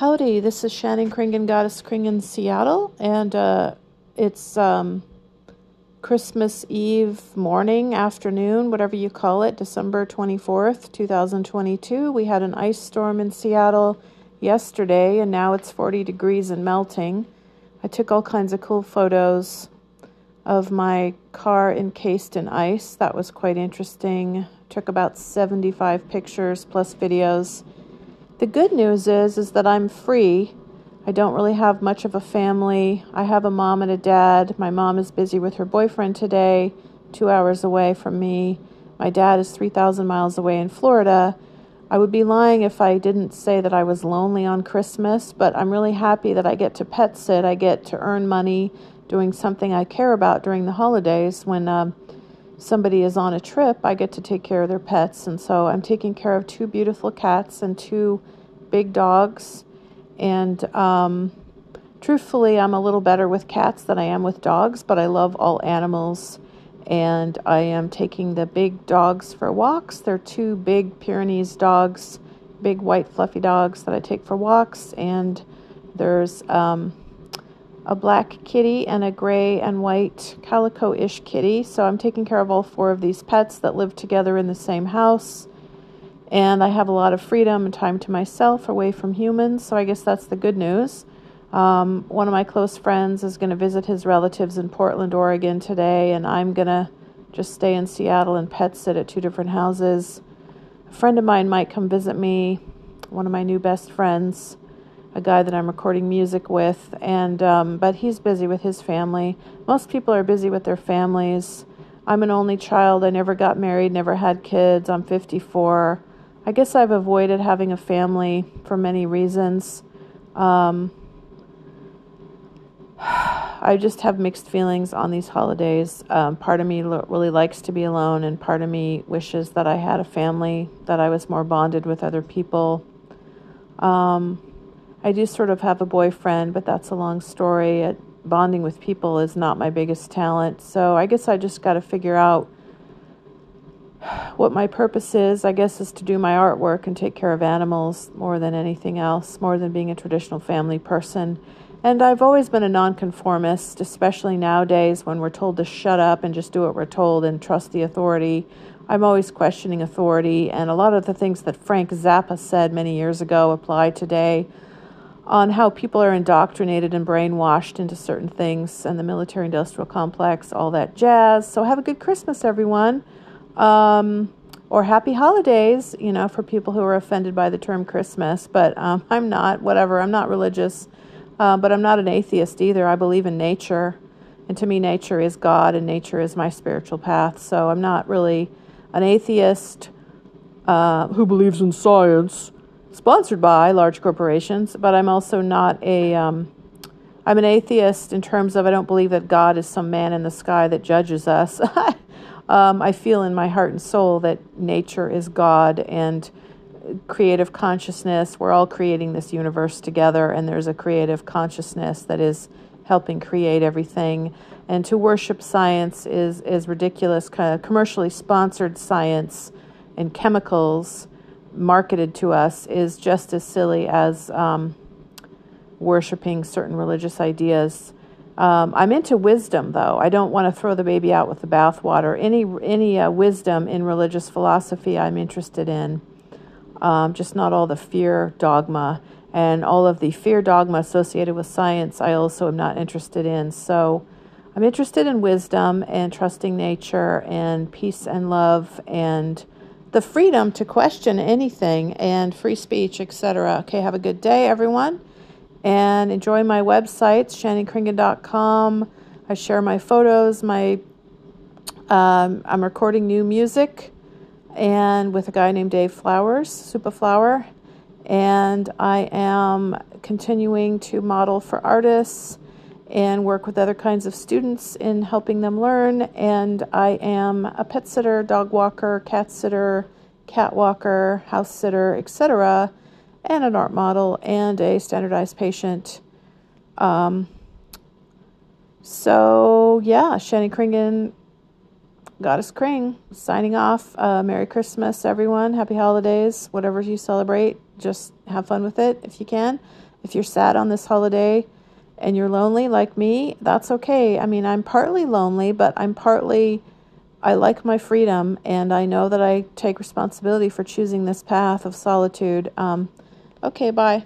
Howdy, this is Shannon Kringen, Goddess Kringen, Seattle, and uh, it's um, Christmas Eve morning, afternoon, whatever you call it, December 24th, 2022. We had an ice storm in Seattle yesterday, and now it's 40 degrees and melting. I took all kinds of cool photos of my car encased in ice. That was quite interesting. Took about 75 pictures plus videos. The good news is is that I'm free. I don't really have much of a family. I have a mom and a dad. My mom is busy with her boyfriend today, 2 hours away from me. My dad is 3,000 miles away in Florida. I would be lying if I didn't say that I was lonely on Christmas, but I'm really happy that I get to pet sit. I get to earn money doing something I care about during the holidays when um, somebody is on a trip, I get to take care of their pets. And so I'm taking care of two beautiful cats and two big dogs. And um, truthfully, I'm a little better with cats than I am with dogs, but I love all animals. And I am taking the big dogs for walks. They're two big Pyrenees dogs, big white fluffy dogs that I take for walks. And there's um, a black kitty and a gray and white calico ish kitty. So I'm taking care of all four of these pets that live together in the same house. And I have a lot of freedom and time to myself away from humans. So I guess that's the good news. Um, one of my close friends is going to visit his relatives in Portland, Oregon today, and I'm going to just stay in Seattle and pet sit at two different houses. A friend of mine might come visit me, one of my new best friends a guy that I'm recording music with, and um, but he's busy with his family. Most people are busy with their families. I'm an only child. I never got married, never had kids. I'm 54. I guess I've avoided having a family for many reasons. Um, I just have mixed feelings on these holidays. Um, part of me lo- really likes to be alone, and part of me wishes that I had a family, that I was more bonded with other people. Um, I do sort of have a boyfriend, but that's a long story. Uh, bonding with people is not my biggest talent. So I guess I just got to figure out what my purpose is. I guess is to do my artwork and take care of animals more than anything else, more than being a traditional family person. And I've always been a nonconformist, especially nowadays when we're told to shut up and just do what we're told and trust the authority. I'm always questioning authority, and a lot of the things that Frank Zappa said many years ago apply today on how people are indoctrinated and brainwashed into certain things and the military industrial complex, all that jazz. So, have a good Christmas, everyone. Um, or happy holidays, you know, for people who are offended by the term Christmas. But um, I'm not, whatever. I'm not religious, uh, but I'm not an atheist either. I believe in nature. And to me, nature is God and nature is my spiritual path. So I'm not really an atheist uh, who believes in science sponsored by large corporations, but I'm also not a. Um, I'm an atheist in terms of I don't believe that God is some man in the sky that judges us. um, I feel in my heart and soul that nature is God and creative consciousness. We're all creating this universe together, and there's a creative consciousness that is helping create everything. And to worship science is is ridiculous. Kind of commercially sponsored science and chemicals marketed to us is just as silly as um, worshiping certain religious ideas. Um, I'm into wisdom, though. I don't want to throw the baby out with the bathwater. Any any uh, wisdom in religious philosophy, I'm interested in. Um, just not all the fear dogma and all of the fear dogma associated with science. I also am not interested in. So, I'm interested in wisdom and trusting nature and peace and love and the freedom to question anything and free speech, etc. Okay, have a good day, everyone, and enjoy my websites, shannonkringen.com. I share my photos, my um, I'm recording new music, and with a guy named Dave Flowers, Superflower, and I am continuing to model for artists and work with other kinds of students in helping them learn. And I am a pet sitter, dog walker, cat sitter, cat walker, house sitter, etc., and an art model and a standardized patient. Um, so, yeah, Shannon Kringen, Goddess Kring, signing off. Uh, Merry Christmas, everyone. Happy holidays, whatever you celebrate. just have fun with it if you can. If you're sad on this holiday and you're lonely like me, that's okay. I mean, I'm partly lonely, but I'm partly, I like my freedom and I know that I take responsibility for choosing this path of solitude. Um, okay, bye.